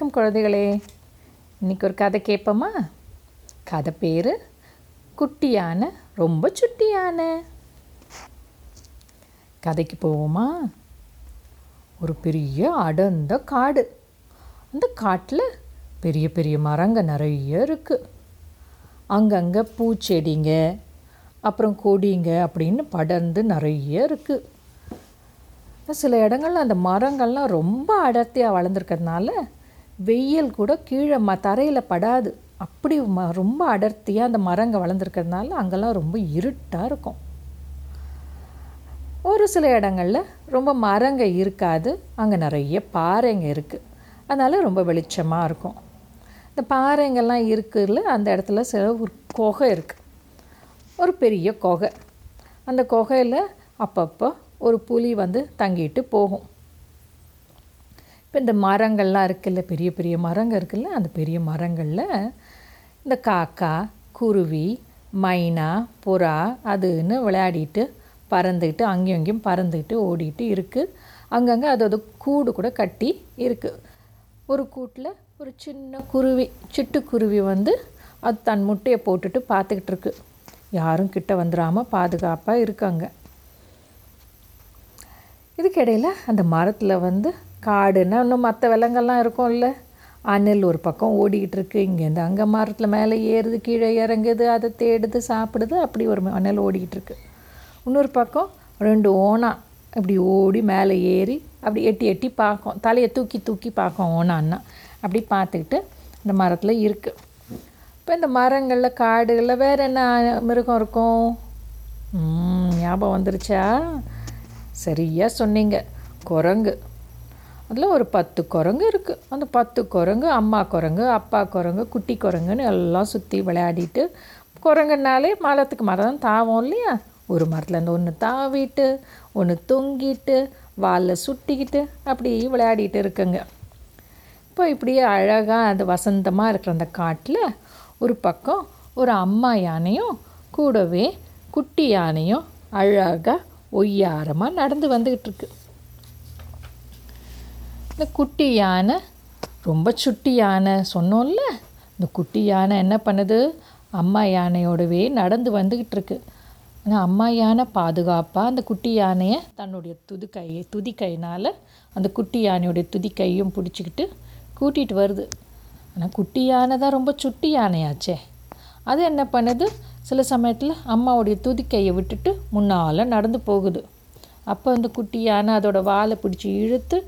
வணக்கம் குழந்தைகளே. இன்னைக்கு ஒரு கதை கேட்போமா? கதை பேர் குட்டியான ரொம்ப சுட்டியான. கதைக்கு போவோமா? ஒரு பெரிய அடர்ந்த காடு. அந்த காட்டில் பெரிய பெரிய மரங்க நிறைய இருக்குது அங்கங்கே பூச்செடிங்க அப்புறம் கொடிங்க அப்படின்னு படர்ந்து நிறைய இருக்குது சில இடங்கள்ல அந்த மரங்கள்லாம் ரொம்ப அடர்த்தியாக வளர்ந்துருக்கிறதுனால வெயில் கூட கீழே ம தரையில் படாது. அப்படி ம ரொம்ப அடர்த்தியாக அந்த மரங்க வளர்ந்துருக்கிறதுனால அங்கெல்லாம் ரொம்ப இருட்டாக இருக்கும். ஒரு சில இடங்களில் ரொம்ப மரங்க இருக்காது. அங்கே நிறைய பாறைங்க இருக்குது அதனால் ரொம்ப வெளிச்சமாக இருக்கும். இந்த பாறைங்கெல்லாம் இருக்குதுல அந்த இடத்துல சில ஒரு குகை இருக்குது ஒரு பெரிய குகை. அந்த குகையில் அப்பப்போ ஒரு புலி வந்து தங்கிட்டு போகும். இப்போ இந்த மரங்கள்லாம் இருக்குல்ல பெரிய பெரிய மரங்கள் இருக்குல்ல அந்த பெரிய மரங்களில் இந்த காக்கா குருவி மைனா புறா அதுன்னு விளையாடிட்டு பறந்துக்கிட்டு அங்கேயும் அங்கேயும் பறந்துக்கிட்டு ஓடிட்டு இருக்குது அங்கங்கே அதோட கூடு கூட கட்டி இருக்குது ஒரு கூட்டில் ஒரு சின்ன குருவி சிட்டுக்குருவி வந்து அது தன் முட்டையை போட்டுட்டு பார்த்துக்கிட்டு இருக்கு. யாரும் கிட்ட வந்துடாமல் பாதுகாப்பாக இருக்காங்க. இதுக்கிடையில் அந்த மரத்தில் வந்து காடுன்னா இன்னும் மற்ற விலங்கெல்லாம் இருக்கும்ல. அணில் ஒரு பக்கம் ஓடிக்கிட்டு இருக்கு. இங்கேருந்து அங்கே மரத்தில் மேலே ஏறுது கீழே இறங்குது அதை தேடுது சாப்பிடுது அப்படி ஒரு அணில் ஓடிக்கிட்டு இருக்கு. இன்னொரு பக்கம் ரெண்டு ஓனா இப்படி ஓடி மேலே ஏறி அப்படி எட்டி எட்டி பார்க்கும். தலையை தூக்கி தூக்கி பார்க்கும் ஓனான்னா. அப்படி பார்த்துக்கிட்டு இந்த மரத்தில் இருக்குது இப்போ இந்த மரங்களில் காடுகளில் வேறு என்ன மிருகம் இருக்கும்? ஞாபகம் வந்துருச்சா? சரியாக சொன்னீங்க. குரங்கு. அதில் ஒரு பத்து குரங்கு இருக்குது அந்த பத்து குரங்கு அம்மா குரங்கு அப்பா குரங்கு குட்டி குரங்குன்னு எல்லாம் சுற்றி விளையாடிட்டு குரங்குனாலே மரத்துக்கு மரம் தாவோம் இல்லையா? ஒரு மரத்துலேருந்து ஒன்று தாவிட்டு ஒன்று தொங்கிட்டு வாலில் சுட்டிக்கிட்டு அப்படி விளையாடிட்டு இருக்குங்க. இப்போ இப்படியே அழகாக அது வசந்தமாக இருக்கிற அந்த காட்டில் ஒரு பக்கம் ஒரு அம்மா யானையும் கூடவே குட்டி யானையும் அழகாக ஒய்யாரமாக நடந்து வந்துக்கிட்டு இருக்கு. இந்த குட்டி யானை ரொம்ப சுட்டி யானை சொன்னோம்ல இந்த குட்டி யானை என்ன பண்ணுது? அம்மா யானையோடவே நடந்து வந்துக்கிட்டு இருக்கு. ஆனால் அம்மா யானை பாதுகாப்பாக அந்த குட்டி யானையை தன்னுடைய துதிக்கையை துதிக்கையினால் அந்த குட்டி யானையுடைய துதிக்கையும் பிடிச்சிக்கிட்டு கூட்டிகிட்டு வருது. ஆனால் குட்டி யானை தான் ரொம்ப சுட்டி யானையாச்சே. அது என்ன பண்ணுது? சில சமயத்தில் அம்மாவுடைய துதிக்கையை விட்டுட்டு முன்னால் நடந்து போகுது. அப்போ அந்த குட்டி யானை அதோட வாலை பிடிச்சி இழுத்து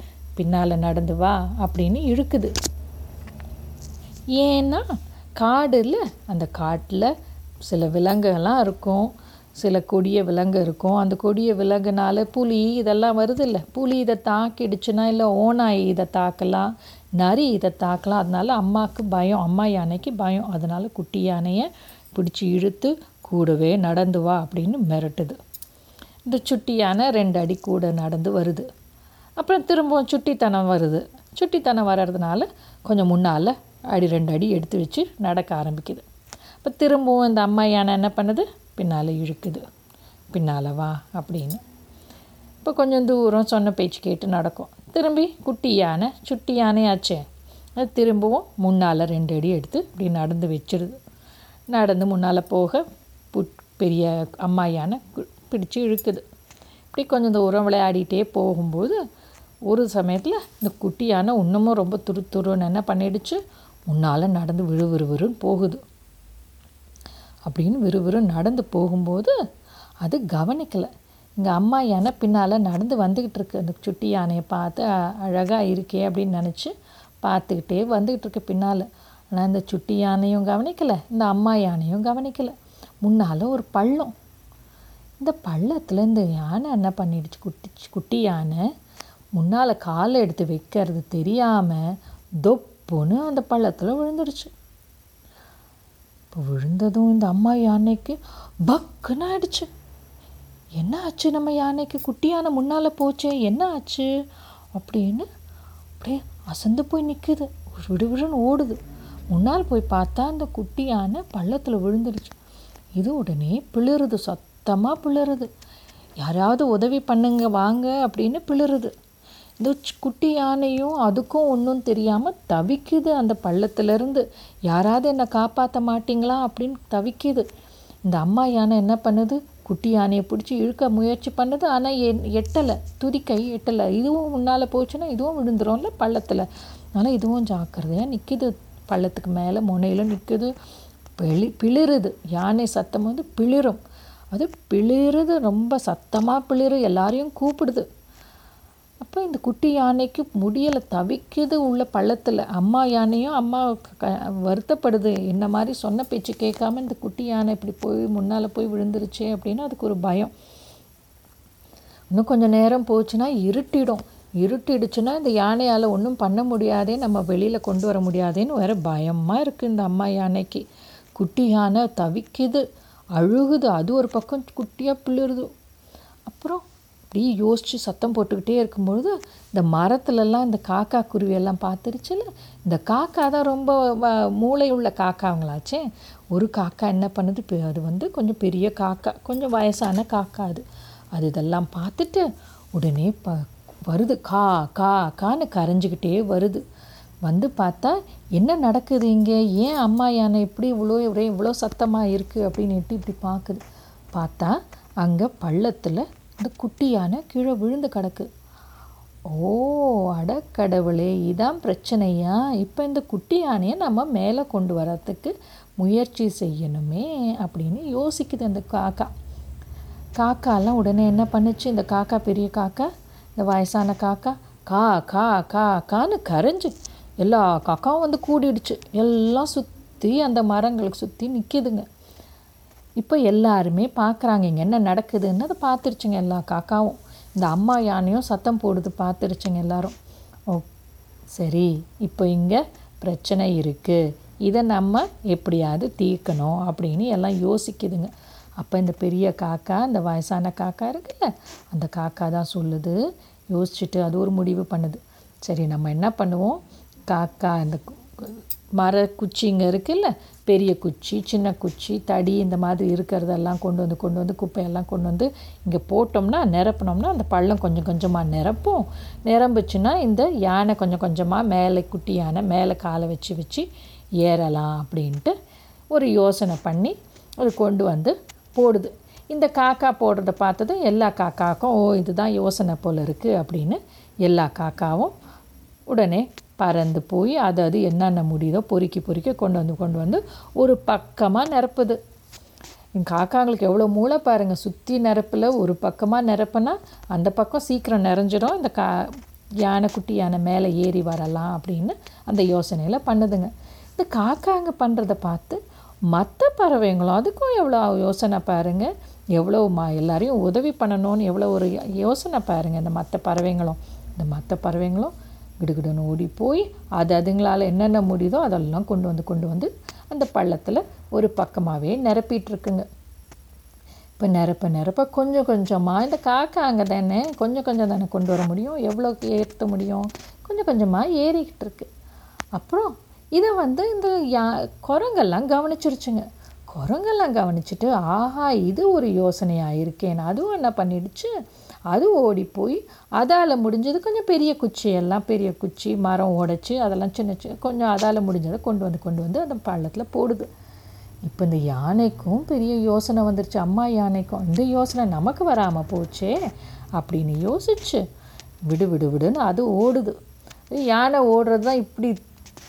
பின்னால் நடந்து வா அப்படின்னு இழுக்குது. ஏன்னா காடில் அந்த காட்டில் சில விலங்குகள்லாம் இருக்கும். சில கொடிய விலங்கு இருக்கும். அந்த கொடிய விலங்குனால புலி இதெல்லாம் வருது இல்லை புலி இதை தாக்கிடுச்சுன்னா இல்லை ஓனாய் இதை தாக்கலாம் நரி இதை தாக்கலாம். அதனால அம்மாவுக்கு பயம் அம்மா யானைக்கு பயம். அதனால குட்டி யானையை பிடிச்சி இழுத்து கூடவே நடந்து வா அப்படின்னு மிரட்டுது. இந்த சுட்டி யானை ரெண்டு அடி கூட நடந்து வருது. அப்புறம் திரும்பவும் சுட்டித்தனம் வருது. சுட்டித்தனம் வர்றதுனால கொஞ்சம் முன்னால் அடி ரெண்டு அடி எடுத்து வச்சு நடக்க ஆரம்பிக்குது. இப்போ திரும்பவும் இந்த அம்மா யானை என்ன பண்ணுது? பின்னால் இழுக்குது. பின்னால் வா அப்படின்னு. இப்போ கொஞ்சம் தூரம் சொன்ன பேச்சு கேட்டு நடக்கும். திரும்பி குட்டி யானை சுட்டி யானையாச்சே? அது திரும்பவும் முன்னால் ரெண்டு அடி எடுத்து இப்படி நடந்து வச்சிருது. நடந்து முன்னால் போக புட் பெரிய அம்மா யானை கு- இழுக்குது. இப்படி கொஞ்சம் தூரம் விளையாடிட்டே போகும்போது ஒரு சமயத்தில் இந்த குட்டி யானை இன்னமும் ரொம்ப துரு துருன்னு என்ன பண்ணிடுச்சு? முன்னால் நடந்து விறு விறுவிறுன்னு போகுது. அப்படின்னு விறுவிறு நடந்து போகும்போது அது கவனிக்கலை. இங்கே அம்மா யானை பின்னால் நடந்து வந்துக்கிட்டு இருக்கு. அந்த சுட்டி யானையை பார்த்து அழகாக இருக்கே அப்படின்னு நினச்சி பார்த்துக்கிட்டே வந்துக்கிட்டு இருக்கு பின்னால். ஆனால் இந்த சுட்டி யானையும் கவனிக்கலை இந்த அம்மா யானையும் கவனிக்கலை. முன்னால் ஒரு பள்ளம். இந்த பள்ளத்தில் இந்த யானை என்ன பண்ணிடுச்சு? குட்டி குட்டி யானை முன்னால் காலை எடுத்து வைக்கிறது தெரியாமல் தொப்புன்னு அந்த பள்ளத்தில் விழுந்துடுச்சு இப்போ விழுந்ததும் இந்த அம்மா யானைக்கு பக்குன்னு ஆயிடுச்சு. என்ன ஆச்சு? நம்ம யானைக்கு குட்டியான முன்னால் போச்சே என்ன ஆச்சு? அப்படின்னு அப்படியே அசந்து போய் நிற்குது விடுவிடுன்னு ஓடுது. முன்னால் போய் பார்த்தா அந்த குட்டி யானை பள்ளத்தில் விழுந்துடுச்சு இது உடனே பிளிருது. சத்தமாக பிளிருது. யாராவது உதவி பண்ணுங்க வாங்க அப்படின்னு பிளிருது. இந்த குட்டி யானையும் அதுக்கும் ஒன்றும் தெரியாமல் தவிக்குது அந்த பள்ளத்துலேருந்து. யாராவது என்னை காப்பாற்ற மாட்டிங்களா அப்படின்னு தவிக்குது. இந்த அம்மா யானை என்ன பண்ணுது? குட்டி யானையை பிடிச்சி இழுக்க முயற்சி பண்ணுது. ஆனால் என் எட்டலை துதிக்கை எட்டலை. இதுவும் முன்னால் போச்சுன்னா இதுவும் விழுந்துரும்ல பள்ளத்தில். அதனால் இதுவும் ஜாக்கிரதையாக நிற்கிது பள்ளத்துக்கு மேலே முனையில் நிற்குது பிளி பிளிருது. யானை சத்தம் வந்து பிளிரும். அது பிளிருது. ரொம்ப சத்தமாக பிளிரு. எல்லாரையும் கூப்பிடுது. அப்போ இந்த குட்டி யானைக்கு முடியலை தவிக்குது உள்ள பள்ளத்தில். அம்மா யானையும் அம்மா க வருத்தப்படுது. என்ன மாதிரி சொன்ன பேச்சு கேட்காம இந்த குட்டி யானை இப்படி போய் முன்னால் போய் விழுந்துருச்சே அப்படின்னு அதுக்கு ஒரு பயம். இன்னும் கொஞ்சம் நேரம் போச்சுன்னா இருட்டிடும். இருட்டிடுச்சுன்னா இந்த யானையால் ஒன்றும் பண்ண முடியாதே நம்ம வெளியில் கொண்டு வர முடியாதேன்னு வேறு பயமாக இருக்குது இந்த அம்மா யானைக்கு. குட்டி யானை தவிக்குது அழுகுது. அது ஒரு பக்கம் குட்டியாக பிள்ளுருது. அப்புறம் அப்படியே யோசித்து சத்தம் போட்டுக்கிட்டே இருக்கும்பொழுது இந்த மரத்துலலாம் இந்த காக்கா குருவியெல்லாம் பார்த்துருச்சுல இந்த காக்கா தான் ரொம்ப மூளையுள்ள மூளை உள்ள காக்காங்களாச்சே. ஒரு காக்கா என்ன பண்ணுது? பெ- அது வந்து கொஞ்சம் பெரிய காக்கா கொஞ்சம் வயசான காக்கா அது. அது இதெல்லாம் பார்த்துட்டு உடனே ப வருது. கா கா கான்னு கரைஞ்சிக்கிட்டே வருது. வந்து பார்த்தா என்ன நடக்குது இங்கே? ஏன் அம்மா யானை இப்படி இவ்வளோ இவ்வளோ சத்தமாக இருக்குது அப்படின்னுட்டு இப்படி பார்க்குது பார்த்தா அங்கே பள்ளத்தில் இந்த குட்டி யானை கீழே விழுந்து கிடக்கு ஓ அடக்கடவுளே இதான் பிரச்சனையா? இப்போ இந்த குட்டி யானையை நம்ம மேலே கொண்டு வரத்துக்கு முயற்சி செய்யணுமே அப்படின்னு யோசிக்குது அந்த காக்கா. காக்காலாம் உடனே என்ன பண்ணுச்சு? இந்த காக்கா பெரிய காக்கா இந்த வயசான காக்கா கா கா கா கான்னு கரைஞ்சு எல்லா காக்காவும் வந்து கூடிடுச்சு. எல்லாம் சுற்றி அந்த மரங்களுக்கு சுற்றி நிற்கிதுங்க இப்போ எல்லாருமே பார்க்குறாங்க இங்கே என்ன நடக்குதுன்னு அதை பார்த்துருச்சுங்க எல்லா காக்காவும். இந்த அம்மா யானையும் சத்தம் போடுது பார்த்துருச்சுங்க எல்லாரும். ஓ சரி இப்போ இங்கே பிரச்சனை இருக்குது இதை நம்ம எப்படியாவது தீர்க்கணும் அப்படின்னு எல்லாம் யோசிக்குதுங்க. அப்போ இந்த பெரிய காக்கா இந்த வயசான காக்கா இருக்குல்ல அந்த காக்கா தான் சொல்லுது. யோசிச்சுட்டு அது ஒரு முடிவு பண்ணுது. சரி நம்ம என்ன பண்ணுவோம்? காக்கா இந்த கு- மர குச்சிங்க இருக்குல்ல? பெரிய குச்சி சின்ன குச்சி தடி இந்த மாதிரி இருக்கிறதெல்லாம் கொண்டு வந்து கொண்டு வந்து குப்பையெல்லாம் கொண்டு வந்து இங்கே போட்டோம்னா நிரப்பினோம்னா அந்த பள்ளம் கொஞ்சம் கொஞ்சமாக நிரப்பும். நிரம்புச்சுன்னா இந்த யானை கொஞ்சம் கொஞ்சமாக மேலே குட்டி யானை மேலே காலை வச்சு வச்சு ஏறலாம் அப்படின்ட்டு ஒரு யோசனை பண்ணி அது கொண்டு வந்து போடுது. இந்த காக்கா போடுறத பார்த்ததும் எல்லா காக்காக்கும் ஓ இதுதான் யோசனை போல் இருக்குது அப்படின்னு எல்லா காக்காவும் உடனே பறந்து போய் அது அது என்னென்ன முடியுதோ பொறுக்கி பொறுக்கி கொண்டு வந்து கொண்டு வந்து ஒரு பக்கமாக நிரப்புது. என் காக்காங்களுக்கு எவ்வளோ மூளை பாருங்கள் சுற்றி நிரப்பில் ஒரு பக்கமாக நிரப்புனா அந்த பக்கம் சீக்கிரம் நிறைஞ்சிடும் இந்த கா யானைக்குட்டி யானை மேலே ஏறி வரலாம் அப்படின்னு அந்த யோசனையில் பண்ணுதுங்க. இந்த காக்காங்க பண்ணுறத பார்த்து மற்ற பறவைங்களும் அதுக்கும் எவ்வளோ யோசனை பாருங்கள் எவ்வளோ மா எல்லாரையும் உதவி பண்ணணும்னு எவ்வளோ ஒரு யோசனை பாருங்க இந்த மற்ற பறவைங்களும். இந்த மற்ற பறவைங்களும் கிடுகிடுன்னு ஓடி போய் அது அதுங்களால் என்னென்ன முடியுதோ அதெல்லாம் கொண்டு வந்து கொண்டு வந்து அந்த பள்ளத்தில் ஒரு பக்கமாகவே நிரப்பிட்டுருக்குங்க. இப்போ நிரப்ப நிரப்ப கொஞ்சம் கொஞ்சமாக இந்த காக்கா அங்கே தானே கொஞ்சம் கொஞ்சம் தானே கொண்டு வர முடியும் எவ்வளோக்கு ஏற்ற முடியும் கொஞ்சம் கொஞ்சமாக ஏறிக்கிட்டு இருக்கு. அப்புறம் இதை வந்து இந்த யா குரங்கெல்லாம் கவனிச்சிருச்சுங்க. குரங்கெல்லாம் கவனிச்சிட்டு ஆஹா இது ஒரு யோசனையாக இருக்கேன்னு அதுவும் என்ன பண்ணிடுச்சு அது ஓடி போய் அதால் முடிஞ்சது கொஞ்சம் பெரிய குச்சியெல்லாம் பெரிய குச்சி மரம் உடைச்சி அதெல்லாம் சின்ன சின்ன கொஞ்சம் அதால் முடிஞ்சதை கொண்டு வந்து கொண்டு வந்து அந்த பள்ளத்தில் போடுது. இப்போ இந்த யானைக்கும் பெரிய யோசனை வந்துருச்சு. அம்மா யானைக்கும் இந்த யோசனை நமக்கு வராமல் போச்சே அப்படின்னு யோசிச்சு விடு விடு விடுன்னு அது ஓடுது. யானை ஓடுறது தான் இப்படி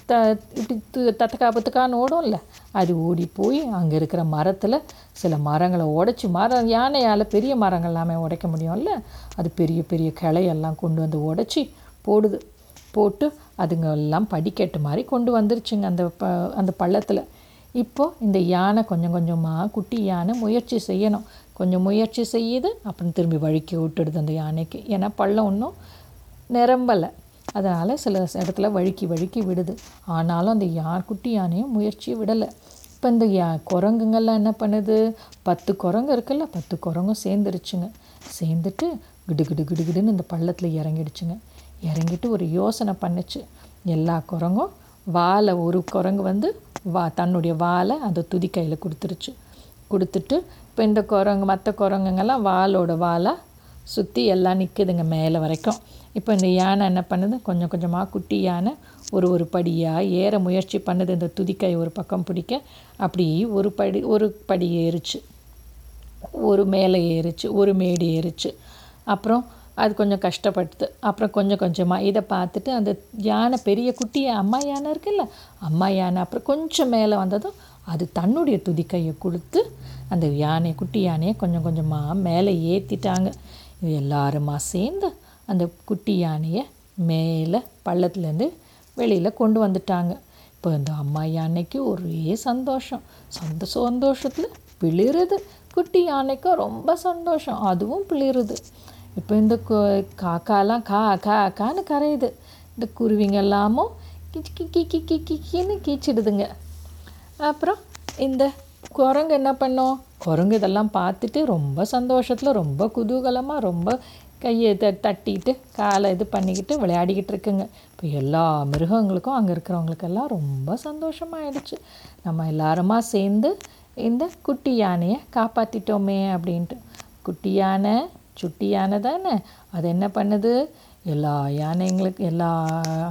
த இப்படி து- தத்தக்கா பத்துக்கான்னு ஓடும்ல. அது ஓடி போய் அங்கே இருக்கிற மரத்தில் சில மரங்களை உடைச்சி மரம் யானையால் பெரிய மரங்கள் எல்லாமே உடைக்க முடியும்ல? அது பெரிய பெரிய கிளையெல்லாம் கொண்டு வந்து உடைச்சி போடுது. போட்டு அதுங்க எல்லாம் படிக்கட்டு மாதிரி கொண்டு வந்துருச்சுங்க அந்த ப அந்த பள்ளத்தில். இப்போ இந்த யானை கொஞ்சம் கொஞ்சமாக குட்டி யானை முயற்சி செய்யணும். கொஞ்சம் முயற்சி செய்யுது அப்புறம் திரும்பி வழுக்கி விட்டுடுது அந்த யானைக்கு. ஏன்னா பள்ளம் ஒன்றும் நிரம்பலை. அதனால் சில இடத்துல வழுக்கி வழுக்கி விடுது. ஆனாலும் அந்த யா குட்டி யானையும் முயற்சியை விடலை. இப்போ இந்த யா குரங்குங்கள்லாம் என்ன பண்ணுது? பத்து குரங்கு இருக்குல்ல பத்து குரங்கும் சேர்ந்துருச்சுங்க. சேர்ந்துட்டு கிடு கிடு கிடுகிடுன்னு இந்த பள்ளத்தில் இறங்கிடுச்சுங்க. இறங்கிட்டு ஒரு யோசனை பண்ணுச்சு. எல்லா குரங்கும் வாலை ஒரு குரங்கு வந்து வா தன்னுடைய வாலை அந்த துதி கையில் கொடுத்துருச்சு. கொடுத்துட்டு இப்போ இந்த குரங்கு மற்ற குரங்குங்கெல்லாம் வாலோட வாலை சுற்றி எல்லாம் நிற்குதுங்க மேலே வரைக்கும். இப்போ இந்த யானை என்ன பண்ணுது? கொஞ்சம் கொஞ்சமாக குட்டி யானை ஒரு ஒரு படியாக ஏற முயற்சி பண்ணுது. இந்த துதிக்கை ஒரு பக்கம் பிடிக்க. அப்படி ஒரு படி ஒரு படி ஏறிச்சு. ஒரு மேலே ஏறிச்சு ஒரு மேடு ஏறிச்சு. அப்புறம் அது கொஞ்சம் கஷ்டப்படுது. அப்புறம் கொஞ்சம் கொஞ்சமாக இதை பார்த்துட்டு அந்த யானை பெரிய குட்டி அம்மா யானை இருக்குல்ல? அம்மா யானை. அப்புறம் கொஞ்சம் மேலே வந்ததும் அது தன்னுடைய துதிக்கையை கொடுத்து அந்த யானை குட்டி யானையை கொஞ்சம் கொஞ்சமாக மேலே ஏற்றிட்டாங்க இது எல்லாருமா சேர்ந்து அந்த குட்டி யானையை மேலே பள்ளத்துலேருந்து வெளியில் கொண்டு வந்துட்டாங்க. இப்போ இந்த அம்மா யானைக்கு ஒரே சந்தோஷம். சொந்த சந்தோஷத்தில் பிளிருது. குட்டி யானைக்கும் ரொம்ப சந்தோஷம். அதுவும் பிளிருது. இப்போ இந்த காக்காலாம் கா கா கான்னு கரையுது. இந்த குருவிங்க எல்லாமும் கிச் கி கி கி கி கி கின்னு கீச்சிடுதுங்க. அப்புறம் இந்த குரங்கு என்ன பண்ணோம்? குரங்கு இதெல்லாம் பார்த்துட்டு ரொம்ப சந்தோஷத்தில் ரொம்ப குதூகலமாக ரொம்ப கையை த தட்டிட்டு காலை இது பண்ணிக்கிட்டு விளையாடிக்கிட்டு இருக்குங்க. இப்போ எல்லா மிருகங்களுக்கும் அங்கே இருக்கிறவங்களுக்கெல்லாம் ரொம்ப சந்தோஷமாயிடுச்சு. நம்ம எல்லாருமா சேர்ந்து இந்த குட்டி யானையை காப்பாற்றிட்டோமே அப்படின்ட்டு. குட்டி யானை சுட்டி யானை தானே? அது என்ன பண்ணுது? எல்லா யானைங்களுக்கு எல்லா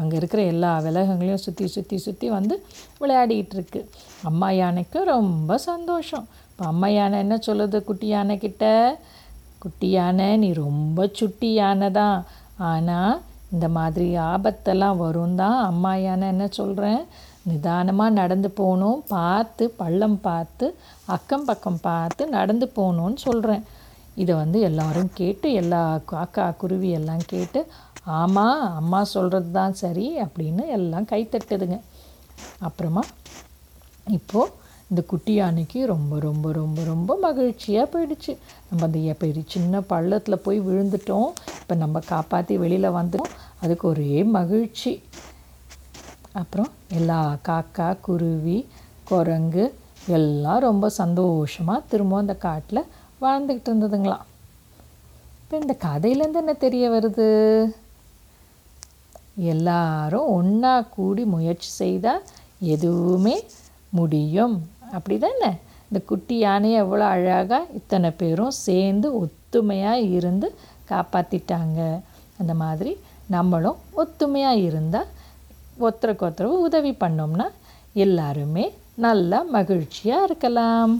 அங்கே இருக்கிற எல்லா விலகங்களையும் சுற்றி சுற்றி சுற்றி வந்து விளையாடிக்கிட்டு இருக்கு. அம்மா யானைக்கு ரொம்ப சந்தோஷம். இப்போ அம்மா யானை என்ன சொல்லுது குட்டி யானை கிட்ட குட்டி யானை நீ ரொம்ப சுட்டி யானை தான் ஆனால் இந்த மாதிரி ஆபத்தெல்லாம் வரும் தான் அம்மா யானை என்ன சொல்கிறேன் நிதானமாக நடந்து போகணும் பார்த்து பள்ளம் பார்த்து அக்கம் பக்கம் பார்த்து நடந்து போகணுன்னு சொல்கிறேன் இதை வந்து எல்லோரும் கேட்டு எல்லா காக்கா குருவி எல்லாம் கேட்டு ஆமாம் அம்மா சொல்கிறது தான் சரி அப்படின்னு எல்லாம் கைத்தட்டுதுங்க அப்புறமா இப்போது இந்த குட்டி யானைக்கு ரொம்ப ரொம்ப ரொம்ப ரொம்ப மகிழ்ச்சியாக போயிடுச்சு. நம்ம அந்த பெரிய சின்ன பள்ளத்தில் போய் விழுந்துட்டோம். இப்போ நம்ம காப்பாற்றி வெளியில் வந்துட்டோம். அதுக்கு ஒரே மகிழ்ச்சி. அப்புறம் எல்லா காக்கா குருவி குரங்கு எல்லாம் ரொம்ப சந்தோஷமாக திரும்ப அந்த காட்டில் வாழ்ந்துக்கிட்டு இருந்ததுங்களாம். இப்போ இந்த கதையிலேருந்து என்ன தெரிய வருது? எல்லாரும் ஒன்றா கூடி முயற்சி செய்தால் எதுவுமே முடியும். அப்படி தானே இந்த குட்டி யானையை எவ்வளோ அழகாக இத்தனை பேரும் சேர்ந்து ஒத்துமையாக இருந்து காப்பாற்றிட்டாங்க அந்த மாதிரி நம்மளும் ஒத்துமையாக இருந்தால் ஒருத்தருக்கு ஒருத்தரவு உதவி பண்ணோம்னா எல்லாருமே நல்லா மகிழ்ச்சியாக இருக்கலாம்.